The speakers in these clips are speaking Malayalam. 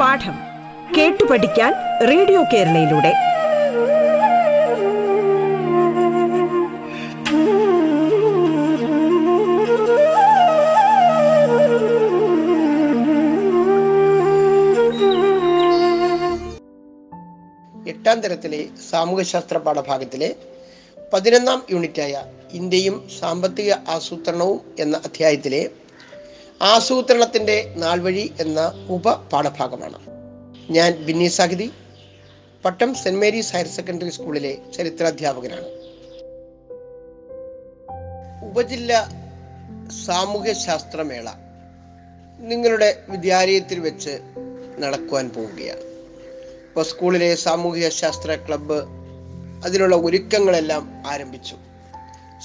പാഠം കേട്ടു പഠിക്കാൻ റേഡിയോ കേരളയിലൂടെ. എട്ടാം തരത്തിലെ സാമൂഹ്യശാസ്ത്ര പാഠഭാഗത്തിലെ പതിനൊന്നാം യൂണിറ്റായ ഇന്ത്യയും സാമ്പത്തിക ആസൂത്രണവും എന്ന അധ്യായത്തിലെ ആസൂത്രണത്തിന്റെ നാൾവഴി എന്ന ഉപപാഠഭാഗമാണ്. ഞാൻ Binny Sahithi Pattom saint Mary's higher secondary സ്കൂളിലെ ചരിത്രാധ്യാപകനാണ്. ഉപജില്ല സാമൂഹ്യശാസ്ത്രമേള നിങ്ങളുടെ വിദ്യാലയത്തിൽ വെച്ച് നടക്കുവാൻ പോവുകയാണ്. ഇപ്പോൾ സ്കൂളിലെ സാമൂഹ്യശാസ്ത്ര ക്ലബ്ബ് അതിനുള്ള ഒരുക്കങ്ങളെല്ലാം ആരംഭിച്ചു.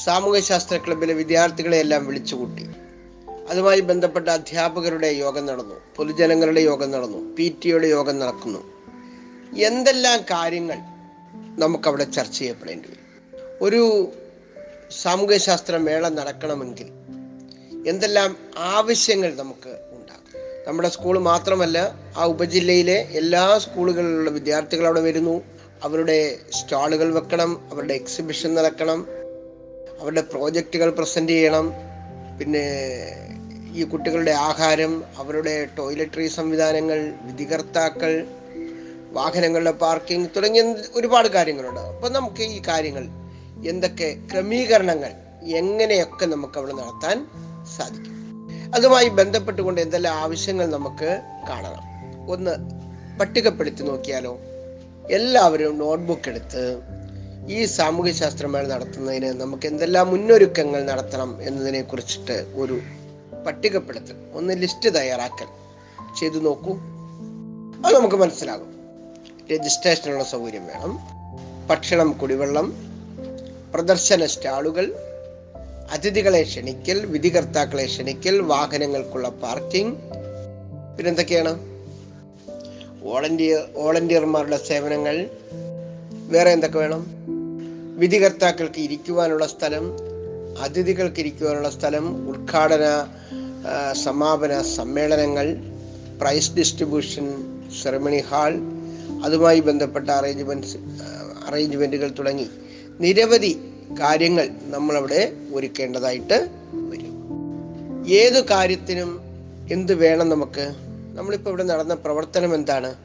സാമൂഹ്യ ശാസ്ത്ര ക്ലബിലെ വിദ്യാർത്ഥികളെയെല്ലാം വിളിച്ചുകൂട്ടി. അതുമായി ബന്ധപ്പെട്ട അധ്യാപകരുടെ യോഗം നടന്നു. പൊതുജനങ്ങളുടെ യോഗം നടന്നു. പി ടിയുടെ യോഗം നടക്കുന്നു. എന്തെല്ലാം കാര്യങ്ങൾ നമുക്കവിടെ ചർച്ച ചെയ്യപ്പെടേണ്ടി വരും? ഒരു സാമൂഹ്യ ശാസ്ത്ര മേള നടക്കണമെങ്കിൽ എന്തെല്ലാം ആവശ്യങ്ങൾ നമുക്ക് ഉണ്ടാകും നമ്മുടെ സ്കൂൾ മാത്രമല്ല ആ ഉപജില്ലയിലെ എല്ലാ സ്കൂളുകളിലുള്ള വിദ്യാർത്ഥികൾ അവിടെ വരുന്നു. അവരുടെ സ്റ്റാളുകൾ വെക്കണം അവരുടെ എക്സിബിഷൻ നടക്കണം അവരുടെ പ്രോജക്റ്റുകൾ പ്രസന്റ് ചെയ്യണം. പിന്നെ ഈ കുട്ടികളുടെ ആഹാരം അവരുടെ ടോയ്ലറ്ററി സംവിധാനങ്ങൾ വിധികർത്താക്കൾ വാഹനങ്ങളുടെ പാർക്കിംഗ് തുടങ്ങിയ ഒരുപാട് കാര്യങ്ങളുണ്ട്. അപ്പം നമുക്ക് ഈ കാര്യങ്ങൾ എന്തൊക്കെ ക്രമീകരണങ്ങൾ എങ്ങനെയൊക്കെ നമുക്ക് അവിടെ നടത്താൻ സാധിക്കും? അതുമായി ബന്ധപ്പെട്ടുകൊണ്ട് എന്തെല്ലാം ആവശ്യങ്ങൾ നമുക്ക് കാണണം? ഒന്ന് പട്ടികപ്പെടുത്തി നോക്കിയാലോ? എല്ലാവരും നോട്ട്ബുക്ക് എടുത്ത് ഈ സാമൂഹ്യ ശാസ്ത്രമേള നടത്തുന്നതിന് നമുക്ക് എന്തെല്ലാം മുന്നൊരുക്കങ്ങൾ നടത്തണം എന്നതിനെ കുറിച്ചിട്ട് ഒരു പട്ടികപ്പെടുത്തൽ ഒന്ന് ലിസ്റ്റ് തയ്യാറാക്കൽ. ചെയ്തു നോക്കൂ. അത് നമുക്ക് മനസ്സിലാകും. രജിസ്ട്രേഷനുള്ള സൗകര്യം വേണം. ഭക്ഷണം കുടിവെള്ളം പ്രദർശന സ്റ്റാളുകൾ അതിഥികളെ ക്ഷണിക്കൽ വിധികർത്താക്കളെ ക്ഷണിക്കൽ വാഹനങ്ങൾക്കുള്ള പാർക്കിംഗ് പിന്നെന്തൊക്കെയാണ്? വോളണ്ടിയർ വോളണ്ടിയർമാരുടെ സേവനങ്ങൾ വേറെ എന്തൊക്കെ വേണം? വിധികർത്താക്കൾക്ക് ഇരിക്കുവാനുള്ള സ്ഥലം അതിഥികൾക്ക് ഇരിക്കുവാനുള്ള സ്ഥലം ഉദ്ഘാടന സമാപന സമ്മേളനങ്ങൾ പ്രൈസ് ഡിസ്ട്രിബ്യൂഷൻ സെറമണി ഹാൾ അതുമായി ബന്ധപ്പെട്ട അറേഞ്ച്മെന്റ്സ് അറേഞ്ച്മെന്റുകൾ തുടങ്ങി. നിരവധി കാര്യങ്ങൾ നമ്മളവിടെ ഒരുക്കേണ്ടതായിട്ട് വരും. ഏതു കാര്യത്തിനും എന്ത് വേണം നമുക്ക്? നമ്മളിപ്പോൾ ഇവിടെ നടന്ന പ്രവർത്തനം എന്താണ്?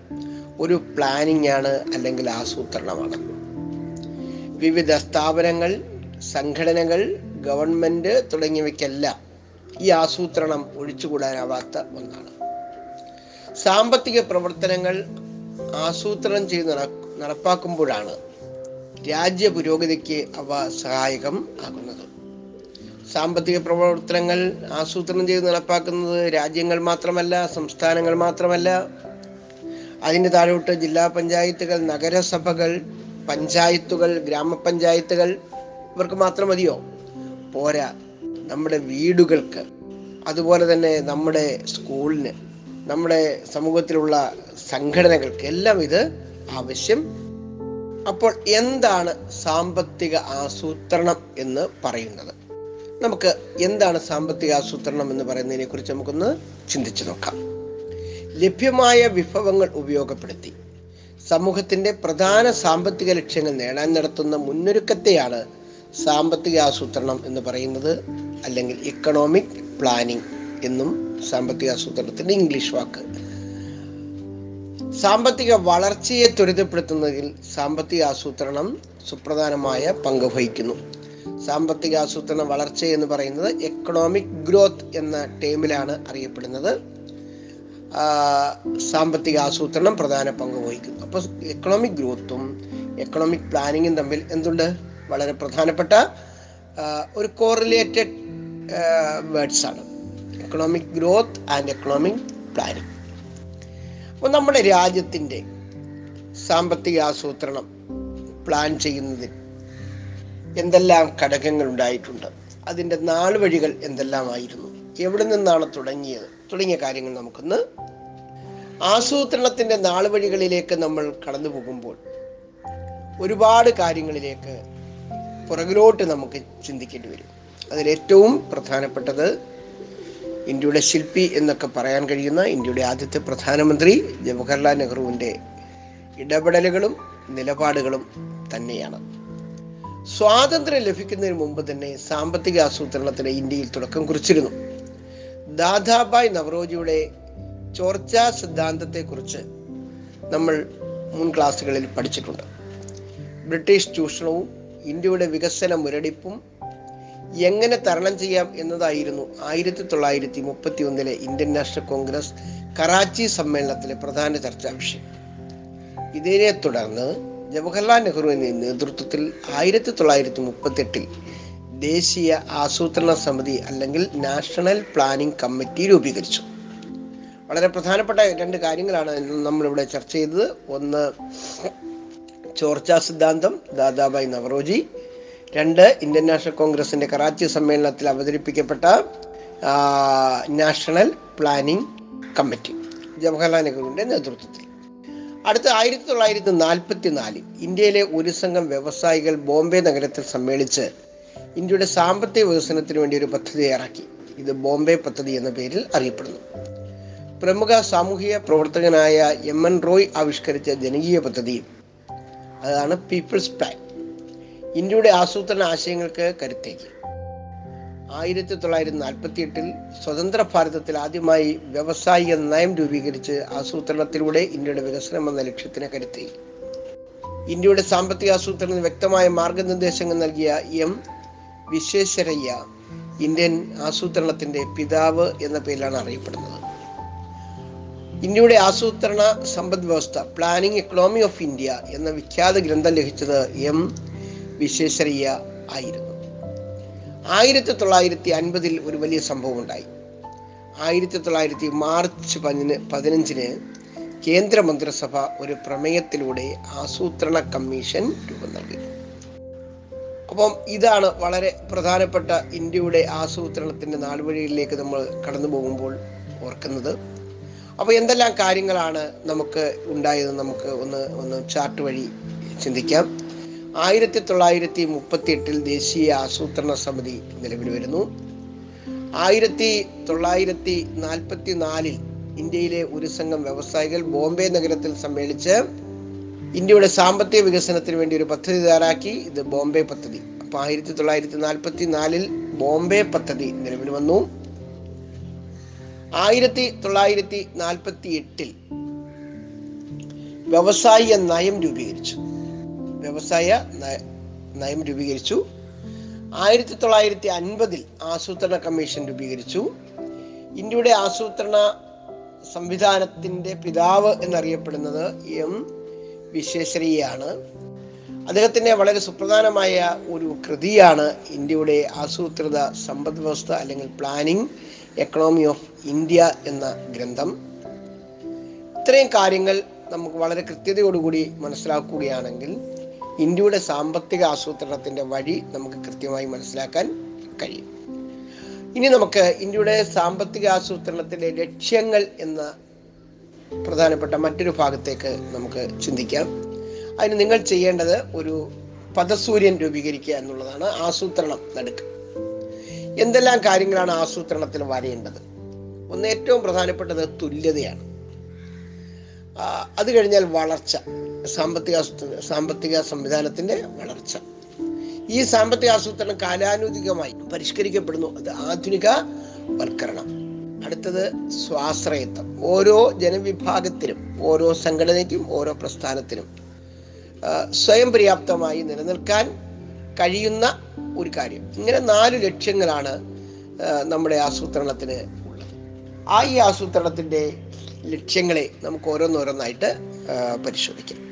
ഒരു പ്ലാനിംഗ് ആണ് അല്ലെങ്കിൽ ആസൂത്രണമാണ്. വിവിധ സ്ഥാപനങ്ങൾ സംഘടനകൾ ഗവൺമെന്റ് തുടങ്ങിയവയ്ക്കെല്ലാം ഈ ആസൂത്രണം ഒഴിച്ചുകൂടാനാവാത്ത ഒന്നാണ്. സാമ്പത്തിക പ്രവർത്തനങ്ങൾ ആസൂത്രണം ചെയ്ത് നട നടപ്പാക്കുമ്പോഴാണ് രാജ്യ പുരോഗതിക്ക് അവ സഹായകം ആകുന്നത്. സാമ്പത്തിക പ്രവർത്തനങ്ങൾ ആസൂത്രണം ചെയ്ത് നടപ്പാക്കുന്നത് രാജ്യങ്ങൾ മാത്രമല്ല സംസ്ഥാനങ്ങൾ മാത്രമല്ല. അതിന്റെ താഴോട്ട് ജില്ലാ പഞ്ചായത്തുകൾ നഗരസഭകൾ പഞ്ചായത്തുകൾ ഗ്രാമപഞ്ചായത്തുകൾ ഇവർക്ക് മാത്രം മതിയോ? പോരാ നമ്മുടെ വീടുകൾക്ക്. അതുപോലെ തന്നെ നമ്മുടെ സ്കൂളിന് നമ്മുടെ സമൂഹത്തിലുള്ള സംഘടനകൾക്ക് എല്ലാം ഇത് ആവശ്യം. അപ്പോൾ എന്താണ് സാമ്പത്തിക ആസൂത്രണം എന്ന് പറയുന്നത്? നമുക്ക് എന്താണ് സാമ്പത്തിക ആസൂത്രണം എന്ന് പറയുന്നതിനെ കുറിച്ച് നമുക്കൊന്ന് ചിന്തിച്ചു നോക്കാം. ലഭ്യമായ വിഭവങ്ങൾ ഉപയോഗപ്പെടുത്തി സമൂഹത്തിന്റെ പ്രധാന സാമ്പത്തിക ലക്ഷ്യങ്ങൾ നേടാൻ നടത്തുന്ന മുന്നൊരുക്കത്തെയാണ് സാമ്പത്തിക ആസൂത്രണം എന്ന് പറയുന്നത് അല്ലെങ്കിൽ ഇക്കണോമിക് പ്ലാനിംഗ് എന്നും സാമ്പത്തിക ആസൂത്രണത്തിന്റെ ഇംഗ്ലീഷ് വാക്ക്. സാമ്പത്തിക വളർച്ചയെ ത്വരിതപ്പെടുത്തുന്നതിൽ സാമ്പത്തിക ആസൂത്രണം സുപ്രധാനമായ പങ്ക് വഹിക്കുന്നു. സാമ്പത്തിക ആസൂത്രണ വളർച്ച എന്ന് പറയുന്നത് എക്കണോമിക് ഗ്രോത്ത് എന്ന ടേമിലാണ് അറിയപ്പെടുന്നത്. സാമ്പത്തിക ആസൂത്രണം പ്രധാന പങ്ക് വഹിക്കുന്നു. അപ്പോൾ എക്കണോമിക് ഗ്രോത്തും എക്കണോമിക് പ്ലാനിങ്ങും തമ്മിൽ എന്തുണ്ട്? വളരെ പ്രധാനപ്പെട്ട ഒരു കോറിലേറ്റഡ് വേർഡ്സ് ആണ്. Economic growth and economic planning അപ്പോൾ നമ്മുടെ രാജ്യത്തിന്റെ സാമ്പത്തിക ആസൂത്രണം പ്ലാൻ ചെയ്യുന്നതിൽ എന്തെല്ലാം ഘടകങ്ങൾ ഉണ്ടായിട്ടുണ്ട്. അതിന്റെ നാളുവഴികൾ എന്തെല്ലാമായിരുന്നു. എവിടെ നിന്നാണ് തുടങ്ങിയത്? തുടങ്ങിയ കാര്യങ്ങൾ നമുക്കൊന്ന് ആസൂത്രണത്തിന്റെ നാളുവഴികളിലേക്ക് നമ്മൾ കടന്നു പോകുമ്പോൾ ഒരുപാട് കാര്യങ്ങളിലേക്ക് പുറകിലോട്ട് നമുക്ക് ചിന്തിക്കേണ്ടി വരും. അതിലേറ്റവും പ്രധാനപ്പെട്ടത് ഇന്ത്യയുടെ ശില്പി എന്നൊക്കെ പറയാൻ കഴിയുന്ന ഇന്ത്യയുടെ ആദ്യത്തെ പ്രധാനമന്ത്രി ജവഹർലാൽ നെഹ്റുവിന്റെ ഇടപെടലുകളും നിലപാടുകളും തന്നെയാണ്. സ്വാതന്ത്ര്യം ലഭിക്കുന്നതിന് മുമ്പ് തന്നെ സാമ്പത്തിക ആസൂത്രണത്തിന് ഇന്ത്യയിൽ തുടക്കം കുറിച്ചിരുന്നു. ദാദാബായ് നവറോജിയുടെ ചോർച്ചാ സിദ്ധാന്തത്തെക്കുറിച്ച് നമ്മൾ മുൻ ക്ലാസ്സുകളിൽ പഠിച്ചിട്ടുണ്ട്. ബ്രിട്ടീഷ് ചൂഷണവും ഇന്ത്യയുടെ വികസന മുരടിപ്പും എങ്ങനെ തരണം ചെയ്യാം എന്നതായിരുന്നു ആയിരത്തി തൊള്ളായിരത്തി മുപ്പത്തി ഒന്നിലെ ഇന്ത്യൻ നാഷണൽ കോൺഗ്രസ് കറാച്ചി സമ്മേളനത്തിലെ പ്രധാന ചർച്ചാ വിഷയം. ഇതിനെ തുടർന്ന് ജവഹർലാൽ നെഹ്റുവിന്റെ നേതൃത്വത്തിൽ ആയിരത്തി തൊള്ളായിരത്തി മുപ്പത്തി എട്ടിൽ ദേശീയ ആസൂത്രണ സമിതി അല്ലെങ്കിൽ നാഷണൽ പ്ലാനിംഗ് കമ്മിറ്റി രൂപീകരിച്ചു. വളരെ പ്രധാനപ്പെട്ട രണ്ട് കാര്യങ്ങളാണ് നമ്മളിവിടെ ചർച്ച ചെയ്തത്. ഒന്ന് ചോർച്ചാ സിദ്ധാന്തം ദാദാബായ് നവറോജി. രണ്ട് ഇന്ത്യൻ നാഷണൽ കോൺഗ്രസിന്റെ കറാച്ചി സമ്മേളനത്തിൽ അവതരിപ്പിക്കപ്പെട്ട നാഷണൽ പ്ലാനിംഗ് കമ്മിറ്റി ജവഹർലാൽ നെഹ്റുവിന്റെ നേതൃത്വത്തിൽ. അടുത്ത ആയിരത്തി തൊള്ളായിരത്തി നാൽപ്പത്തി നാലിൽ ഇന്ത്യയിലെ ഒരു സംഘം വ്യവസായികൾ ബോംബെ നഗരത്തിൽ സമ്മേളിച്ച് ഇന്ത്യയുടെ സാമ്പത്തിക വികസനത്തിന് വേണ്ടി ഒരു പദ്ധതി തയ്യാറാക്കി. ഇത് ബോംബെ പദ്ധതി എന്ന പേരിൽ അറിയപ്പെടുന്നു. പ്രമുഖ സാമൂഹിക പ്രവർത്തകനായ എം എൻ റോയ് ആവിഷ്കരിച്ച ജനകീയ പദ്ധതിയും അതാണ് പീപ്പിൾസ് പ്ലാൻ ഇന്ത്യയുടെ ആസൂത്രണ ആശയങ്ങൾക്ക് കരുത്തേക്ക് ആയിരത്തി തൊള്ളായിരത്തി നാൽപ്പത്തി എട്ടിൽ സ്വതന്ത്ര ഭാരതത്തിൽ ആദ്യമായി വ്യവസായിക നയം രൂപീകരിച്ച് ആസൂത്രണത്തിലൂടെ ഇന്ത്യയുടെ വികസനം എന്ന ലക്ഷ്യത്തിന് കരുത്തി. ഇന്ത്യയുടെ സാമ്പത്തിക ആസൂത്രണത്തിന് വ്യക്തമായ മാർഗനിർദ്ദേശങ്ങൾ നൽകിയ എം വിശ്വേശ്വരയ്യ ഇന്ത്യൻ ആസൂത്രണത്തിന്റെ പിതാവ് എന്ന പേരിലാണ് അറിയപ്പെടുന്നത്. ഇന്ത്യയുടെ ആസൂത്രണ സമ്പദ് വ്യവസ്ഥ പ്ലാനിംഗ് എക്കണോമി ഓഫ് ഇന്ത്യ എന്ന വിഖ്യാത ഗ്രന്ഥം ലഭിച്ചത് എം വിശ്വേശ്വരയ്യ ആയിരുന്നു. ആയിരത്തി തൊള്ളായിരത്തി അൻപതിൽ ഒരു വലിയ സംഭവം ഉണ്ടായി ആയിരത്തി തൊള്ളായിരത്തി മാർച്ച് പതിന് പതിനഞ്ചിന് കേന്ദ്ര മന്ത്രിസഭ ഒരു പ്രമേയത്തിലൂടെ ആസൂത്രണ കമ്മീഷൻ രൂപം നൽകി. അപ്പം ഇതാണ് വളരെ പ്രധാനപ്പെട്ട ഇന്ത്യയുടെ ആസൂത്രണത്തിന്റെ നാൾവഴിയിലേക്ക് നമ്മൾ കടന്നു പോകുമ്പോൾ ഓർക്കുന്നത്. അപ്പോൾ എന്തെല്ലാം കാര്യങ്ങളാണ് നമുക്ക് ഉണ്ടായത് നമുക്ക് ഒന്ന് ഒന്ന് ചാർട്ട് വഴി ചിന്തിക്കാം. ആയിരത്തി തൊള്ളായിരത്തി മുപ്പത്തി എട്ടിൽ ദേശീയ ആസൂത്രണ സമിതി നിലവിൽ വരുന്നു. ആയിരത്തി തൊള്ളായിരത്തി നാൽപ്പത്തി നാലിൽ ഇന്ത്യയിലെ ഒരു സംഘം വ്യവസായികൾ ബോംബെ നഗരത്തിൽ സമ്മേളിച്ച് ഇന്ത്യയുടെ സാമ്പത്തിക വികസനത്തിന് വേണ്ടി ഒരു പദ്ധതി തയ്യാറാക്കി. ഇത് ബോംബെ പദ്ധതി. അപ്പൊ ആയിരത്തി തൊള്ളായിരത്തി നാൽപ്പത്തി നാലിൽ ബോംബെ പദ്ധതി നിലവിൽ വന്നു. ആയിരത്തി തൊള്ളായിരത്തി നാൽപ്പത്തി എട്ടിൽ വ്യവസായ നയം രൂപീകരിച്ചു. വ്യവസായ നയ- രൂപീകരിച്ചു. ആയിരത്തി തൊള്ളായിരത്തി അൻപതിൽ ആസൂത്രണ കമ്മീഷൻ രൂപീകരിച്ചു. ഇന്ത്യയുടെ ആസൂത്രണ സംവിധാനത്തിന്റെ പിതാവ് എന്നറിയപ്പെടുന്നത് എം വിശ്വേശ്വരയ്യാണ് അദ്ദേഹത്തിന്റെ വളരെ സുപ്രധാനമായ ഒരു കൃതിയാണ് ഇന്ത്യയുടെ ആസൂത്രിത സമ്പദ് വ്യവസ്ഥ അല്ലെങ്കിൽ പ്ലാനിംഗ് എക്കണോമി ഓഫ് ഇന്ത്യ എന്ന ഗ്രന്ഥം. ഇത്രയും കാര്യങ്ങൾ നമുക്ക് വളരെ കൃത്യതയോടുകൂടി മനസ്സിലാക്കുകയാണെങ്കിൽ ഇന്ത്യയുടെ സാമ്പത്തിക ആസൂത്രണത്തിന്റെ വഴി നമുക്ക് കൃത്യമായി മനസ്സിലാക്കാൻ കഴിയും. ഇനി നമുക്ക് ഇന്ത്യയുടെ സാമ്പത്തിക ആസൂത്രണത്തിന്റെ ലക്ഷ്യങ്ങൾ എന്ന പ്രധാനപ്പെട്ട മറ്റൊരു ഭാഗത്തേക്ക് നമുക്ക് ചിന്തിക്കാം. അതിന് നിങ്ങൾ ചെയ്യേണ്ടത് ഒരു പദസൂര്യൻ രൂപീകരിക്കുക എന്നുള്ളതാണ് ആസൂത്രണം നടുക്ക്. എന്തെല്ലാം കാര്യങ്ങളാണ് ആസൂത്രണത്തിൽ വരേണ്ടത്? ഒന്ന് ഏറ്റവും പ്രധാനപ്പെട്ടത് തുല്യതയാണ്. അത് കഴിഞ്ഞാൽ വളർച്ച. സാമ്പത്തിക സാമ്പത്തിക സംവിധാനത്തിന്റെ വളർച്ച. ഈ സാമ്പത്തിക ആസൂത്രണം കാലാനുതികമായി പരിഷ്കരിക്കപ്പെടുന്നു. അത് ആധുനിക വൽക്കരണം. അടുത്തത് സ്വാശ്രയത്വം. ഓരോ ജനവിഭാഗത്തിനും ഓരോ സംഘടനയ്ക്കും ഓരോ പ്രസ്ഥാനത്തിനും സ്വയം പര്യാപ്തമായി നിലനിൽക്കാൻ കഴിയുന്ന ഒരു കാര്യം. ഇങ്ങനെ നാല് ലക്ഷ്യങ്ങളാണ് നമ്മുടെ ആസൂത്രണത്തിന് ഉള്ളത്. ആ ഈ ആസൂത്രണത്തിന്റെ ലക്ഷ്യങ്ങളെ നമുക്ക് ഓരോന്നോരോന്നായിട്ട് പരിശോധിക്കാം.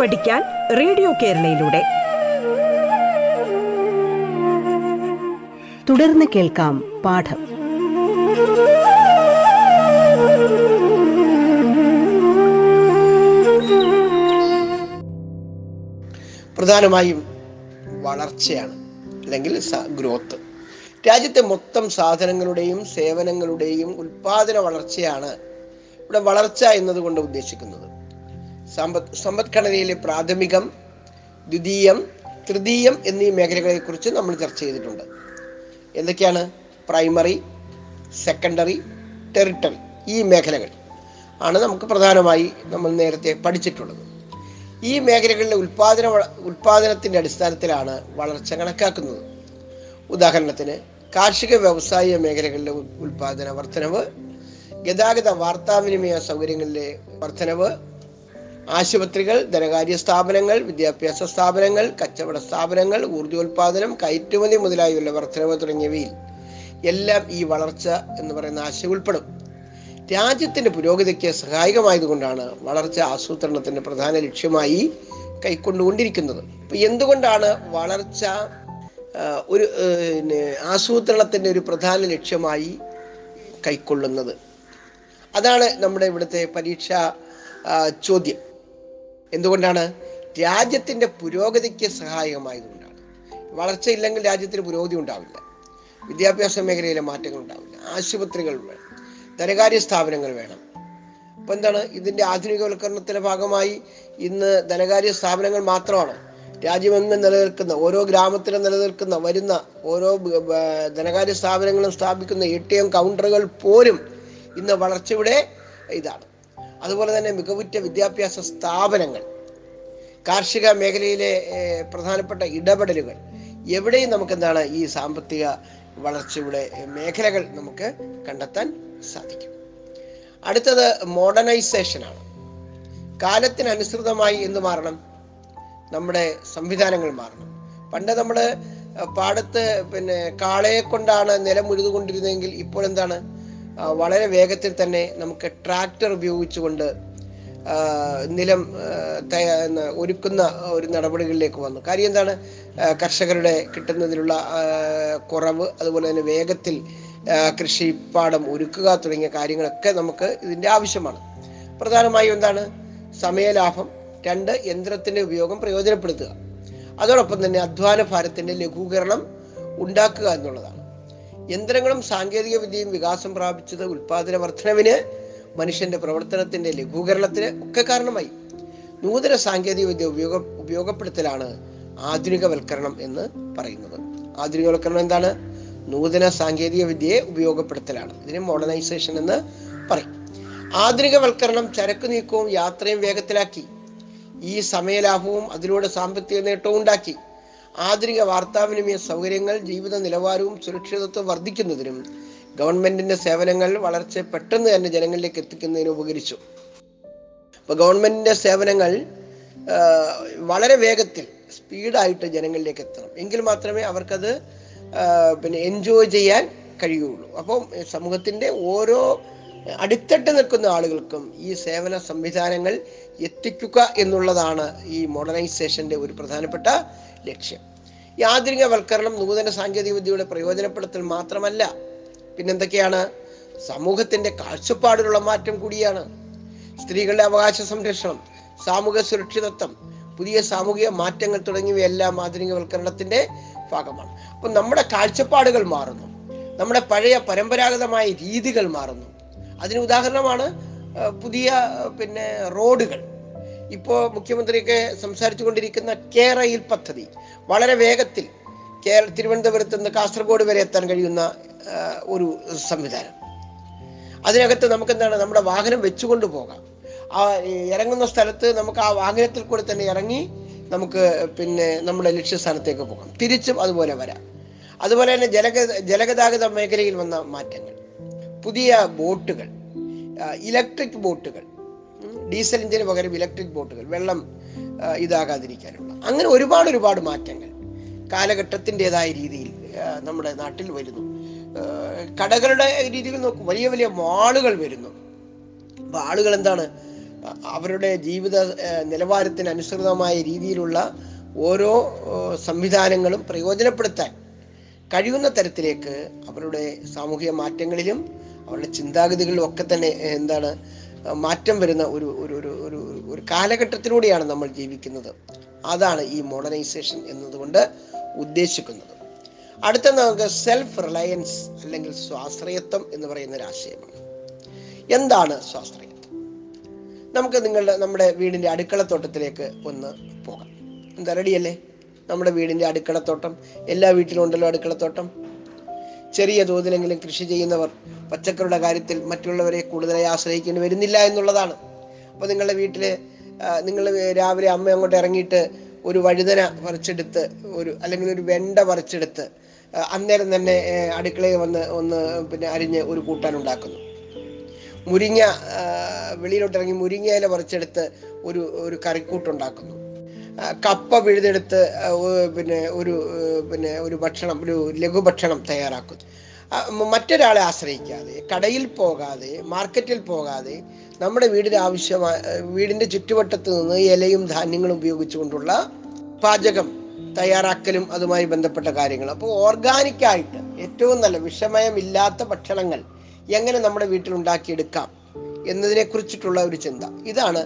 പഠിക്കാൻ റേഡിയോ കേരളയിലൂടെ. തുടർന്ന് കേൾക്കാം പാഠം. പ്രധാനമായും വളർച്ചയാണ് അല്ലെങ്കിൽ ഗ്രോത്ത്. രാജ്യത്തെ മൊത്തം സാധനങ്ങളുടെയും സേവനങ്ങളുടെയും ഉൽപാദന വളർച്ചയാണ് ഇവിടെ വളർച്ച എന്നതുകൊണ്ട് ഉദ്ദേശിക്കുന്നത്. സമ്പദ് സമ്പദ്ഘടനയിലെ പ്രാഥമികം ദ്വിതീയം തൃതീയം എന്നീ മേഖലകളെ കുറിച്ച് നമ്മൾ ചർച്ച ചെയ്തിട്ടുണ്ട്. എന്തൊക്കെയാണ്? പ്രൈമറി സെക്കൻഡറി ടെറിട്ടറി ഈ മേഖലകൾ ആണ് നമുക്ക് പ്രധാനമായി നമ്മൾ നേരത്തെ പഠിച്ചിട്ടുള്ളത്. ഈ മേഖലകളിലെ ഉൽപാദന ഉൽപാദനത്തിന്റെ അടിസ്ഥാനത്തിലാണ് വളർച്ച കണക്കാക്കുന്നത്. ഉദാഹരണത്തിന് കാർഷിക വ്യവസായ മേഖലകളിലെ ഉൽ- ഉൽപാദന വർധനവ് ഗതാഗത വാർത്താവിനിമയ സൗകര്യങ്ങളിലെ വർധനവ് ആശുപത്രികൾ ധനകാര്യ സ്ഥാപനങ്ങൾ വിദ്യാഭ്യാസ സ്ഥാപനങ്ങൾ കച്ചവട സ്ഥാപനങ്ങൾ ഊർജോൽപാദനം കയറ്റുമതി മുതലായുള്ള വർധനവ് തുടങ്ങിയവയിൽ എല്ലാം ഈ വളർച്ച എന്ന് പറയുന്ന ആശയം ഉൾപ്പെടും. രാജ്യത്തിന്റെ പുരോഗതിക്ക് സഹായകമായതുകൊണ്ടാണ് വളർച്ച ആസൂത്രണത്തിന്റെ പ്രധാന ലക്ഷ്യമായി കൈക്കൊണ്ടുകൊണ്ടിരിക്കുന്നത്. ഇപ്പം എന്തുകൊണ്ടാണ് വളർച്ച ഒരു ആസൂത്രണത്തിന്റെ ഒരു പ്രധാന ലക്ഷ്യമായി കൈക്കൊള്ളുന്നത്? അതാണ് നമ്മുടെ ഇവിടുത്തെ പരീക്ഷാ ചോദ്യം. എന്തുകൊണ്ടാണ്? രാജ്യത്തിന്റെ പുരോഗതിക്ക് സഹായകമായതുകൊണ്ടാണ്. വളർച്ചയില്ലെങ്കിൽ രാജ്യത്തിന് പുരോഗതി ഉണ്ടാവില്ല. വിദ്യാഭ്യാസ മേഖലയിലെ മാറ്റങ്ങൾ ഉണ്ടാവില്ല. ആശുപത്രികൾ വേണം. ധനകാര്യ സ്ഥാപനങ്ങൾ വേണം. അപ്പം എന്താണ്? ഇതിന്റെ ആധുനികവൽക്കരണത്തിന്റെ ഭാഗമായി ഇന്ന് ധനകാര്യ സ്ഥാപനങ്ങൾ മാത്രമാണ് രാജ്യമെങ്ങും നിലനിൽക്കുന്ന ഓരോ ഗ്രാമത്തിലും നിലനിൽക്കുന്ന വരുന്ന ഓരോ ധനകാര്യ സ്ഥാപനങ്ങളും സ്ഥാപിക്കുന്ന എ ടി എം കൗണ്ടറുകൾ പോലും ഇന്ന് വളർച്ചയുടെ ഇതാണ്. അതുപോലെ തന്നെ മികവുറ്റ വിദ്യാഭ്യാസ സ്ഥാപനങ്ങൾ കാർഷിക മേഖലയിലെ പ്രധാനപ്പെട്ട ഇടപെടലുകൾ എവിടെയും നമുക്ക് എന്താണ് ഈ സാമ്പത്തിക വളർച്ചയുടെ മേഖലകൾ നമുക്ക് കണ്ടെത്താൻ സാധിക്കും. അടുത്തത് മോഡേണൈസേഷൻ ആണ് കാലത്തിനനുസൃതമായി എന്ത് മാറണം? നമ്മുടെ സംവിധാനങ്ങൾ മാറണം. പണ്ട് നമ്മൾ പാടത്ത് പിന്നെ കാളയെ കൊണ്ടാണ് നിലം ഉഴുതുകൊണ്ടിരുന്നതെങ്കിൽ ഇപ്പോൾ എന്താണ്? വളരെ വേഗത്തിൽ തന്നെ നമുക്ക് ട്രാക്ടർ ഉപയോഗിച്ചുകൊണ്ട് നിലം ഒരുക്കുന്ന ഒരു നടപടികളിലേക്ക് വന്നു. കാര്യം എന്താണ്? കർഷകരുടെ കിട്ടുന്നതിലുള്ള കുറവ് അതുപോലെ തന്നെ വേഗത്തിൽ കൃഷിപ്പാടം ഒരുക്കുക തുടങ്ങിയ കാര്യങ്ങളൊക്കെ നമുക്ക് ഇതിന്റെ ആവശ്യമാണ്. പ്രധാനമായും എന്താണ്? സമയലാഭം രണ്ട് യന്ത്രത്തിന്റെ ഉപയോഗം പ്രയോജനപ്പെടുത്തുക. അതോടൊപ്പം തന്നെ അധ്വാന ഭാരത്തിന്റെ ലഘൂകരണം ഉണ്ടാക്കുക എന്നുള്ളതാണ്. യന്ത്രങ്ങളും സാങ്കേതിക വിദ്യയും വികാസം പ്രാപിച്ചത് ഉൽപാദന വർധനവിന് മനുഷ്യന്റെ പ്രവർത്തനത്തിന്റെ ലഘൂകരണത്തിന് ഒക്കെ കാരണമായി. നൂതന സാങ്കേതിക വിദ്യ ഉപയോഗ ഉപയോഗപ്പെടുത്തലാണ് ആധുനികവൽക്കരണം എന്ന് പറയുന്നത്. ആധുനികവൽക്കരണം എന്താണ്? നൂതന സാങ്കേതിക വിദ്യയെ ഉപയോഗപ്പെടുത്തലാണ്. ഇതിനെ മോഡേണൈസേഷൻ എന്ന് പറയും. ആധുനികവൽക്കരണം ചരക്ക് നീക്കവും യാത്രയും വേഗത്തിലാക്കി. ഈ സമയലാഭവും അതിലൂടെ സാമ്പത്തിക നേട്ടവും ഉണ്ടാക്കി. ആധുനിക വാർത്താവിനിമയ സൗകര്യങ്ങൾ ജീവിത നിലവാരവും സുരക്ഷിതത്വം വർദ്ധിക്കുന്നതിനും ഗവൺമെന്റിന്റെ സേവനങ്ങൾ വളർച്ച പെട്ടെന്ന് തന്നെ ജനങ്ങളിലേക്ക് എത്തിക്കുന്നതിനും ഉപകരിച്ചു. അപ്പൊ ഗവൺമെന്റിന്റെ സേവനങ്ങൾ വളരെ വേഗത്തിൽ സ്പീഡായിട്ട് ജനങ്ങളിലേക്ക് എത്തണം. എങ്കിൽ മാത്രമേ അവർക്കത് പിന്നെ എൻജോയ് ചെയ്യാൻ കഴിയുള്ളൂ. അപ്പം സമൂഹത്തിന്റെ ഓരോ അടിത്തട്ട് നിൽക്കുന്ന ആളുകൾക്കും ഈ സേവന സംവിധാനങ്ങൾ എത്തിക്കുക എന്നുള്ളതാണ് ഈ മോഡേണൈസേഷന്റെ ഒരു പ്രധാനപ്പെട്ട ലക്ഷ്യം. ഈ ആധുനികവൽക്കരണം നൂതന സാങ്കേതിക വിദ്യയുടെ പ്രയോജനപ്പെടുത്തൽ മാത്രമല്ല പിന്നെന്തൊക്കെയാണ്? സമൂഹത്തിന്റെ കാഴ്ചപ്പാടിലുള്ള മാറ്റം കൂടിയാണ്. സ്ത്രീകളുടെ അവകാശ സംരക്ഷണം സാമൂഹ്യ സുരക്ഷിതത്വം പുതിയ സാമൂഹിക മാറ്റങ്ങൾ തുടങ്ങിയവയെല്ലാം ആധുനികവൽക്കരണത്തിന്റെ ഭാഗമാണ്. അപ്പം നമ്മുടെ കാഴ്ചപ്പാടുകൾ മാറുന്നു. നമ്മുടെ പഴയ പരമ്പരാഗതമായ രീതികൾ മാറുന്നു. അതിന് ഉദാഹരണമാണ് പുതിയ പിന്നെ റോഡുകൾ. ഇപ്പോൾ മുഖ്യമന്ത്രിയൊക്കെ സംസാരിച്ചു കൊണ്ടിരിക്കുന്ന കേരയിൽ പദ്ധതി വളരെ വേഗത്തിൽ കേരള തിരുവനന്തപുരത്ത് നിന്ന് കാസർഗോഡ് വരെ എത്താൻ കഴിയുന്ന ഒരു സംവിധാനം. അതിനകത്ത് നമുക്ക് എന്താണ് നമ്മുടെ വാഹനം വെച്ചുകൊണ്ട് പോകാം. ആ ഇറങ്ങുന്ന സ്ഥലത്ത് നമുക്ക് ആ വാഹനത്തിൽ കൂടെ തന്നെ ഇറങ്ങി നമുക്ക് പിന്നെ നമ്മുടെ ലക്ഷ്യസ്ഥാനത്തേക്ക് പോകാം. തിരിച്ചും അതുപോലെ വരാം. അതുപോലെ തന്നെ ജലഗ ജലഗതാഗത മേഖലയിൽ വന്ന മാറ്റങ്ങൾ. പുതിയ ബോട്ടുകൾ ഇലക്ട്രിക് ബോട്ടുകൾ ഡീസൽ എഞ്ചിന് പകരം ഇലക്ട്രിക് ബോട്ടുകൾ വെള്ളം ഇതാകാതിരിക്കാനുള്ള. അങ്ങനെ ഒരുപാട് ഒരുപാട് മാറ്റങ്ങൾ കാലഘട്ടത്തിന്റെതായ രീതിയിൽ നമ്മുടെ നാട്ടിൽ വരുന്നു. കടകളുടെ രീതിയിൽ നോക്കും വലിയ വലിയ മാളുകൾ വരുന്നു. അപ്പോൾ ആളുകൾ എന്താണ് അവരുടെ ജീവിത നിലവാരത്തിന് അനുസൃതമായ രീതിയിലുള്ള ഓരോ സംവിധാനങ്ങളും പ്രയോജനപ്പെടുത്താൻ കഴിയുന്ന തരത്തിലേക്ക് അവരുടെ സാമൂഹിക മാറ്റങ്ങളിലും അവരുടെ ചിന്താഗതികളിലും ഒക്കെ തന്നെ എന്താണ് മാറ്റം വരുന്ന ഒരു ഒരു ഒരു ഒരു ഒരു കാലഘട്ടത്തിലൂടെയാണ് നമ്മൾ ജീവിക്കുന്നത്. അതാണ് ഈ മോഡേണൈസേഷൻ എന്നതുകൊണ്ട് ഉദ്ദേശിക്കുന്നത്. അടുത്ത നമുക്ക് സെൽഫ് റിലയൻസ് അല്ലെങ്കിൽ സ്വാശ്രയത്വം എന്ന് പറയുന്ന ഒരു ആശയമാണ്. എന്താണ് സ്വാശ്രയത്വം? നമുക്ക് നിങ്ങളുടെ നമ്മുടെ വീടിന്റെ അടുക്കളത്തോട്ടത്തിലേക്ക് ഒന്ന് പോകാം. എന്താ റെഡിയല്ലേ നമ്മുടെ വീടിന്റെ അടുക്കളത്തോട്ടം എല്ലാ വീട്ടിലും ഉണ്ടല്ലോ അടുക്കളത്തോട്ടം? ചെറിയ തോതിലെങ്കിലും കൃഷി ചെയ്യുന്നവർ പച്ചക്കറിയുടെ കാര്യത്തിൽ മറ്റുള്ളവരെ കൂടുതലായി ആശ്രയിക്കേണ്ടി വരുന്നില്ല എന്നുള്ളതാണ്. അപ്പോൾ നിങ്ങളുടെ വീട്ടിൽ നിങ്ങൾ രാവിലെ അമ്മ അങ്ങോട്ട് ഇറങ്ങിയിട്ട് ഒരു വഴുതന പറിച്ചെടുത്ത് ഒരു അല്ലെങ്കിൽ ഒരു വെണ്ട പറിച്ചെടുത്ത് അന്നേരം തന്നെ അടുക്കളയിൽ വന്ന് ഒന്ന് പിന്നെ അരിഞ്ഞ് ഒരു കൂട്ടാൻ ഉണ്ടാക്കുന്നു. മുരിങ്ങ ആ, വെളിയിലോട്ട് ഇറങ്ങി മുരിങ്ങയില പറിച്ചെടുത്ത് ഒരു ഒരു കറിക്കൂട്ടുണ്ടാക്കുന്നു. കപ്പ പിഴുതെടുത്ത് പിന്നെ ഒരു പിന്നെ ഒരു ഭക്ഷണം ഒരു ലഘുഭക്ഷണം തയ്യാറാക്കുന്നു. മറ്റൊരാളെ ആശ്രയിക്കാതെ കടയിൽ പോകാതെ മാർക്കറ്റിൽ പോകാതെ നമ്മുടെ വീടിന് ആവശ്യമായ വീടിന്റെ ചുറ്റുവട്ടത്ത് നിന്ന് ഇലയും ധാന്യങ്ങളും ഉപയോഗിച്ചുകൊണ്ടുള്ള പാചകം തയ്യാറാക്കലും അതുമായി ബന്ധപ്പെട്ട കാര്യങ്ങൾ. അപ്പോൾ ഓർഗാനിക്കായിട്ട് ഏറ്റവും നല്ല വിഷമയമില്ലാത്ത ഭക്ഷണങ്ങൾ എങ്ങനെ നമ്മുടെ വീട്ടിൽ ഉണ്ടാക്കിയെടുക്കാം എന്നതിനെ കുറിച്ചിട്ടുള്ള ഒരു ചിന്ത. ഇതാണ്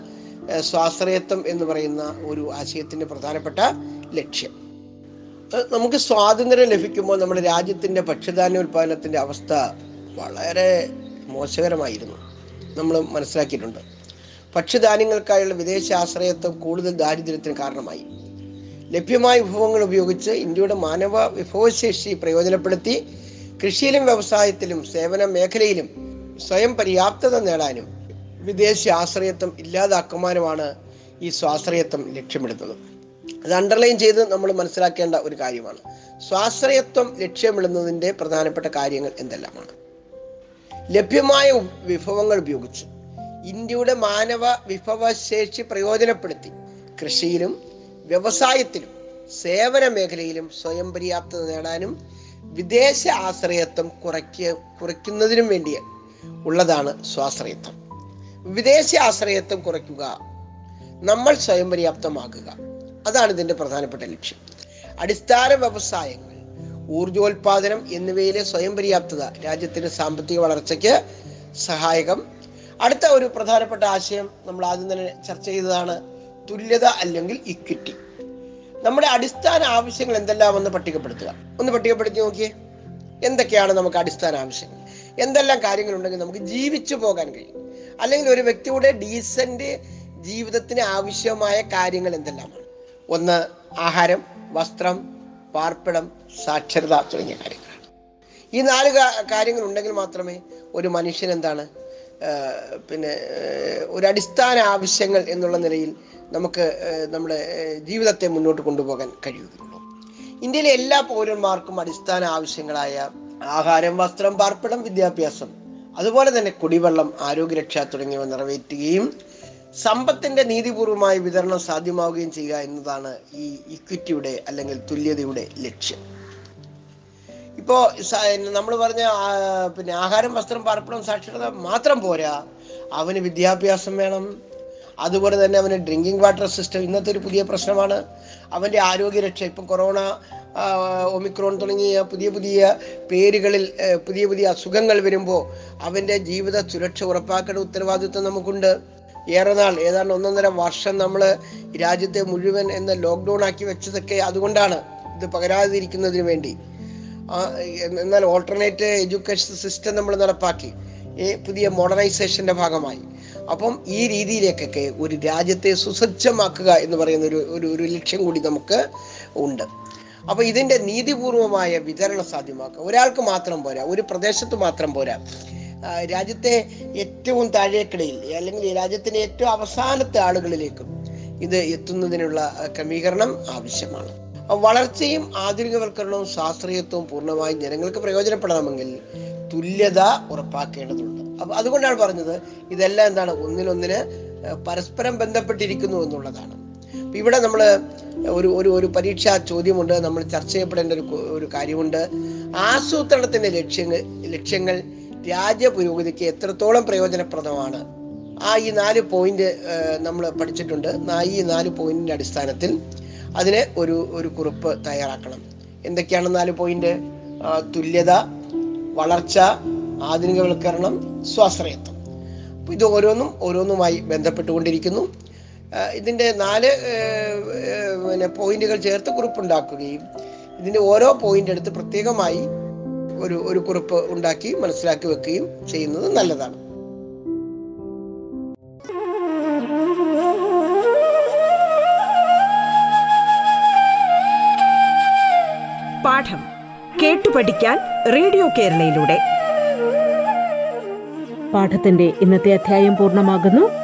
സ്വാശ്രയത്വം എന്ന് പറയുന്ന ഒരു ആശയത്തിന്റെ പ്രധാനപ്പെട്ട ലക്ഷ്യം. നമുക്ക് സ്വാതന്ത്ര്യം ലഭിക്കുമ്പോൾ നമ്മുടെ രാജ്യത്തിന്റെ ഭക്ഷ്യധാന്യ ഉൽപ്പാദനത്തിന്റെ അവസ്ഥ വളരെ മോശകരമായിരുന്നു. നമ്മൾ മനസ്സിലാക്കിയിട്ടുണ്ട്. ഭക്ഷ്യധാന്യങ്ങൾക്കായുള്ള വിദേശ ആശ്രയത്വം കൂടുതൽ ദാരിദ്ര്യത്തിന് കാരണമായി. ലഭ്യമായ വിഭവങ്ങൾ ഉപയോഗിച്ച് ഇന്ത്യയുടെ മാനവ വിഭവശേഷി പ്രയോജനപ്പെടുത്തി കൃഷിയിലും വ്യവസായത്തിലും സേവന മേഖലയിലും സ്വയം പര്യാപ്തത നേടാനും വിദേശ ആശ്രയത്വം ഇല്ലാതാക്കുവാനുമാണ് ഈ സ്വാശ്രയത്വം ലക്ഷ്യമിടുന്നത്. അത് അണ്ടർലൈൻ ചെയ്ത് നമ്മൾ മനസ്സിലാക്കേണ്ട ഒരു കാര്യമാണ്. സ്വാശ്രയത്വം ലക്ഷ്യമിടുന്നതിന്റെ പ്രധാനപ്പെട്ട കാര്യങ്ങൾ എന്തെല്ലാമാണ്? ലഭ്യമായ വിഭവങ്ങൾ ഉപയോഗിച്ച് ഇന്ത്യയുടെ മാനവ വിഭവശേഷി പ്രയോജനപ്പെടുത്തി കൃഷിയിലും വ്യവസായത്തിലും സേവന മേഖലയിലും സ്വയം പര്യാപ്തത നേടാനും വിദേശ ആശ്രയത്വം കുറയ്ക്ക കുറയ്ക്കുന്നതിനും വേണ്ടി ഉള്ളതാണ് സ്വാശ്രയത്വം. വിദേശ ആശ്രയത്വം കുറയ്ക്കുക. നമ്മൾ സ്വയം പര്യാപ്തമാക്കുക. അതാണ് ഇതിന്റെ പ്രധാനപ്പെട്ട ലക്ഷ്യം. അടിസ്ഥാന വ്യവസായങ്ങൾ ഊർജോൽപാദനം എന്നിവയിലെ സ്വയം പര്യാപ്തത രാജ്യത്തിന്റെ സാമ്പത്തിക വളർച്ചയ്ക്ക് സഹായകം. അടുത്ത ഒരു പ്രധാനപ്പെട്ട ആശയം നമ്മൾ ആദ്യം തന്നെ ചർച്ച ചെയ്തതാണ് തുല്യത അല്ലെങ്കിൽ ഇക്വിറ്റി നമ്മുടെ അടിസ്ഥാന ആവശ്യങ്ങൾ എന്തെല്ലാമെന്ന് പട്ടികപ്പെടുത്തുക. ഒന്ന് പട്ടികപ്പെടുത്തി നോക്കിയേ. എന്തൊക്കെയാണ് നമുക്ക് അടിസ്ഥാന ആവശ്യങ്ങൾ? എന്തെല്ലാം കാര്യങ്ങളുണ്ടെങ്കിൽ നമുക്ക് ജീവിച്ചു പോകാൻ കഴിയും? അല്ലെങ്കിൽ ഒരു വ്യക്തിയുടെ ഡീസന്റ് ജീവിതത്തിന് ആവശ്യമായ കാര്യങ്ങൾ എന്തെല്ലാമാണ്? ഒന്ന് ആഹാരം വസ്ത്രം പാർപ്പിടം സാക്ഷരത തുടങ്ങിയ കാര്യങ്ങളാണ്. ഈ നാല് കാര്യങ്ങൾ ഉണ്ടെങ്കിൽ മാത്രമേ ഒരു മനുഷ്യൻ എന്താണ് പിന്നെ ഒരു അടിസ്ഥാന ആവശ്യങ്ങൾ എന്നുള്ള നിലയിൽ നമുക്ക് നമ്മുടെ ജീവിതത്തെ മുന്നോട്ട് കൊണ്ടുപോകാൻ കഴിയുകയുള്ളൂ. ഇന്ത്യയിലെ എല്ലാ പൗരന്മാർക്കും അടിസ്ഥാന ആവശ്യങ്ങളായ ആഹാരം വസ്ത്രം പാർപ്പിടം വിദ്യാഭ്യാസം അതുപോലെ തന്നെ കുടിവെള്ളം ആരോഗ്യരക്ഷ തുടങ്ങിയവ നിറവേറ്റുകയും സമ്പത്തിന്റെ നീതിപൂർവമായ വിതരണം സാധ്യമാവുകയും ചെയ്യുക എന്നതാണ് ഈ ഇക്വിറ്റിയുടെ അല്ലെങ്കിൽ തുല്യതയുടെ ലക്ഷ്യം. ഇപ്പോൾ നമ്മൾ പറഞ്ഞ പിന്നെ ആഹാരം വസ്ത്രം പാർപ്പിടം സാക്ഷരത മാത്രം പോരാ. അവന് വിദ്യാഭ്യാസം വേണം. അതുപോലെ തന്നെ അവന് ഡ്രിങ്കിങ് വാട്ടർ സിസ്റ്റം ഇന്നത്തെ ഒരു പുതിയ പ്രശ്നമാണ്. അവന്റെ ആരോഗ്യരക്ഷ ഇപ്പം കൊറോണ ഒമിക്രോൺ തുടങ്ങിയ പുതിയ പുതിയ പേരുകളിൽ പുതിയ പുതിയ അസുഖങ്ങൾ വരുമ്പോൾ അവന്റെ ജീവിത സുരക്ഷ ഉറപ്പാക്കേണ്ട ഉത്തരവാദിത്വം നമുക്കുണ്ട്. ഏറെ നാൾ ഏതാണ്ട് ഒന്നൊന്നര വർഷം നമ്മൾ രാജ്യത്തെ മുഴുവൻ എന്ന ലോക്ക്ഡൗൺ ആക്കി വെച്ചതൊക്കെ അതുകൊണ്ടാണ് ഇത് പകരാതിരിക്കുന്നതിന് വേണ്ടി. എന്നാൽ ഓൾട്ടർനേറ്റ് എഡ്യൂക്കേഷൻ സിസ്റ്റം നമ്മൾ നടപ്പാക്കി. ഈ പുതിയ മോഡേണൈസേഷന്റെ ഭാഗമായി. അപ്പം ഈ രീതിയിലേക്കൊക്കെ ഒരു രാജ്യത്തെ സുസജ്ജമാക്കുക എന്ന് പറയുന്ന ഒരു ഒരു ലക്ഷ്യം കൂടി നമുക്ക് ഉണ്ട്. അപ്പോൾ ഇതിന്റെ നീതിപൂർവമായ വിതരണം സാധ്യമാക്കുക ഒരാൾക്ക് മാത്രം പോരാ ഒരു പ്രദേശത്ത് മാത്രം പോരാ. രാജ്യത്തെ ഏറ്റവും താഴേക്കിടയിൽ അല്ലെങ്കിൽ രാജ്യത്തിന്റെ ഏറ്റവും അവസാനത്തെ ആളുകളിലേക്കും ഇത് എത്തുന്നതിനുള്ള ക്രമീകരണം ആവശ്യമാണ്. വളർച്ചയും ആധുനികവൽക്കരണവും ശാസ്ത്രീയത്വവും പൂർണമായും ജനങ്ങൾക്ക് പ്രയോജനപ്പെടണമെങ്കിൽ തുല്യത ഉറപ്പാക്കേണ്ടതുണ്ട്. അപ്പൊ അതുകൊണ്ടാണ് പറഞ്ഞത് ഇതെല്ലാം എന്താണ് ഒന്നിനൊന്നിന് പരസ്പരം ബന്ധപ്പെട്ടിരിക്കുന്നു എന്നുള്ളതാണ്. അപ്പൊ ഇവിടെ നമ്മൾ ഒരു ഒരു ഒരു പരീക്ഷാ ചോദ്യമുണ്ട്. നമ്മൾ ചർച്ച ചെയ്യപ്പെടേണ്ട ഒരു ഒരു കാര്യമുണ്ട്. ആസൂത്രണത്തിന്റെ ലക്ഷ്യങ്ങൾ ലക്ഷ്യങ്ങൾ രാജ്യ പുരോഗതിക്ക് എത്രത്തോളം പ്രയോജനപ്രദമാണ്? ആ ഈ നാല് പോയിന്റ് നമ്മൾ പഠിച്ചിട്ടുണ്ട്. ഈ നാല് പോയിന്റിന്റെ അടിസ്ഥാനത്തിൽ അതിനെ ഒരു ഒരു കുറിപ്പ് തയ്യാറാക്കണം. എന്തൊക്കെയാണ് നാല് പോയിന്റ് തുല്യത വളർച്ച ആധുനികവൽക്കരണം സ്വാശ്രയത്വം. ഇത് ഓരോന്നും ഓരോന്നുമായി ബന്ധപ്പെട്ടുകൊണ്ടിരിക്കുന്നു. ഇതിന്റെ നാല് പിന്നെ പോയിന്റുകൾ ചേർത്ത് കുറിപ്പുണ്ടാക്കുകയും ഇതിന്റെ ഓരോ പോയിന്റ് എടുത്ത് പ്രത്യേകമായി ഒരു ഒരു കുറിപ്പ് ഉണ്ടാക്കി മനസ്സിലാക്കി വെക്കുകയും ചെയ്യുന്നത് നല്ലതാണ്. പാഠം കേട്ടു പഠിക്കാൻ റേഡിയോ കേരളയിലൂടെ. പാഠത്തിന്റെ ഇന്നത്തെ അധ്യായം പൂർണമാകുന്നു.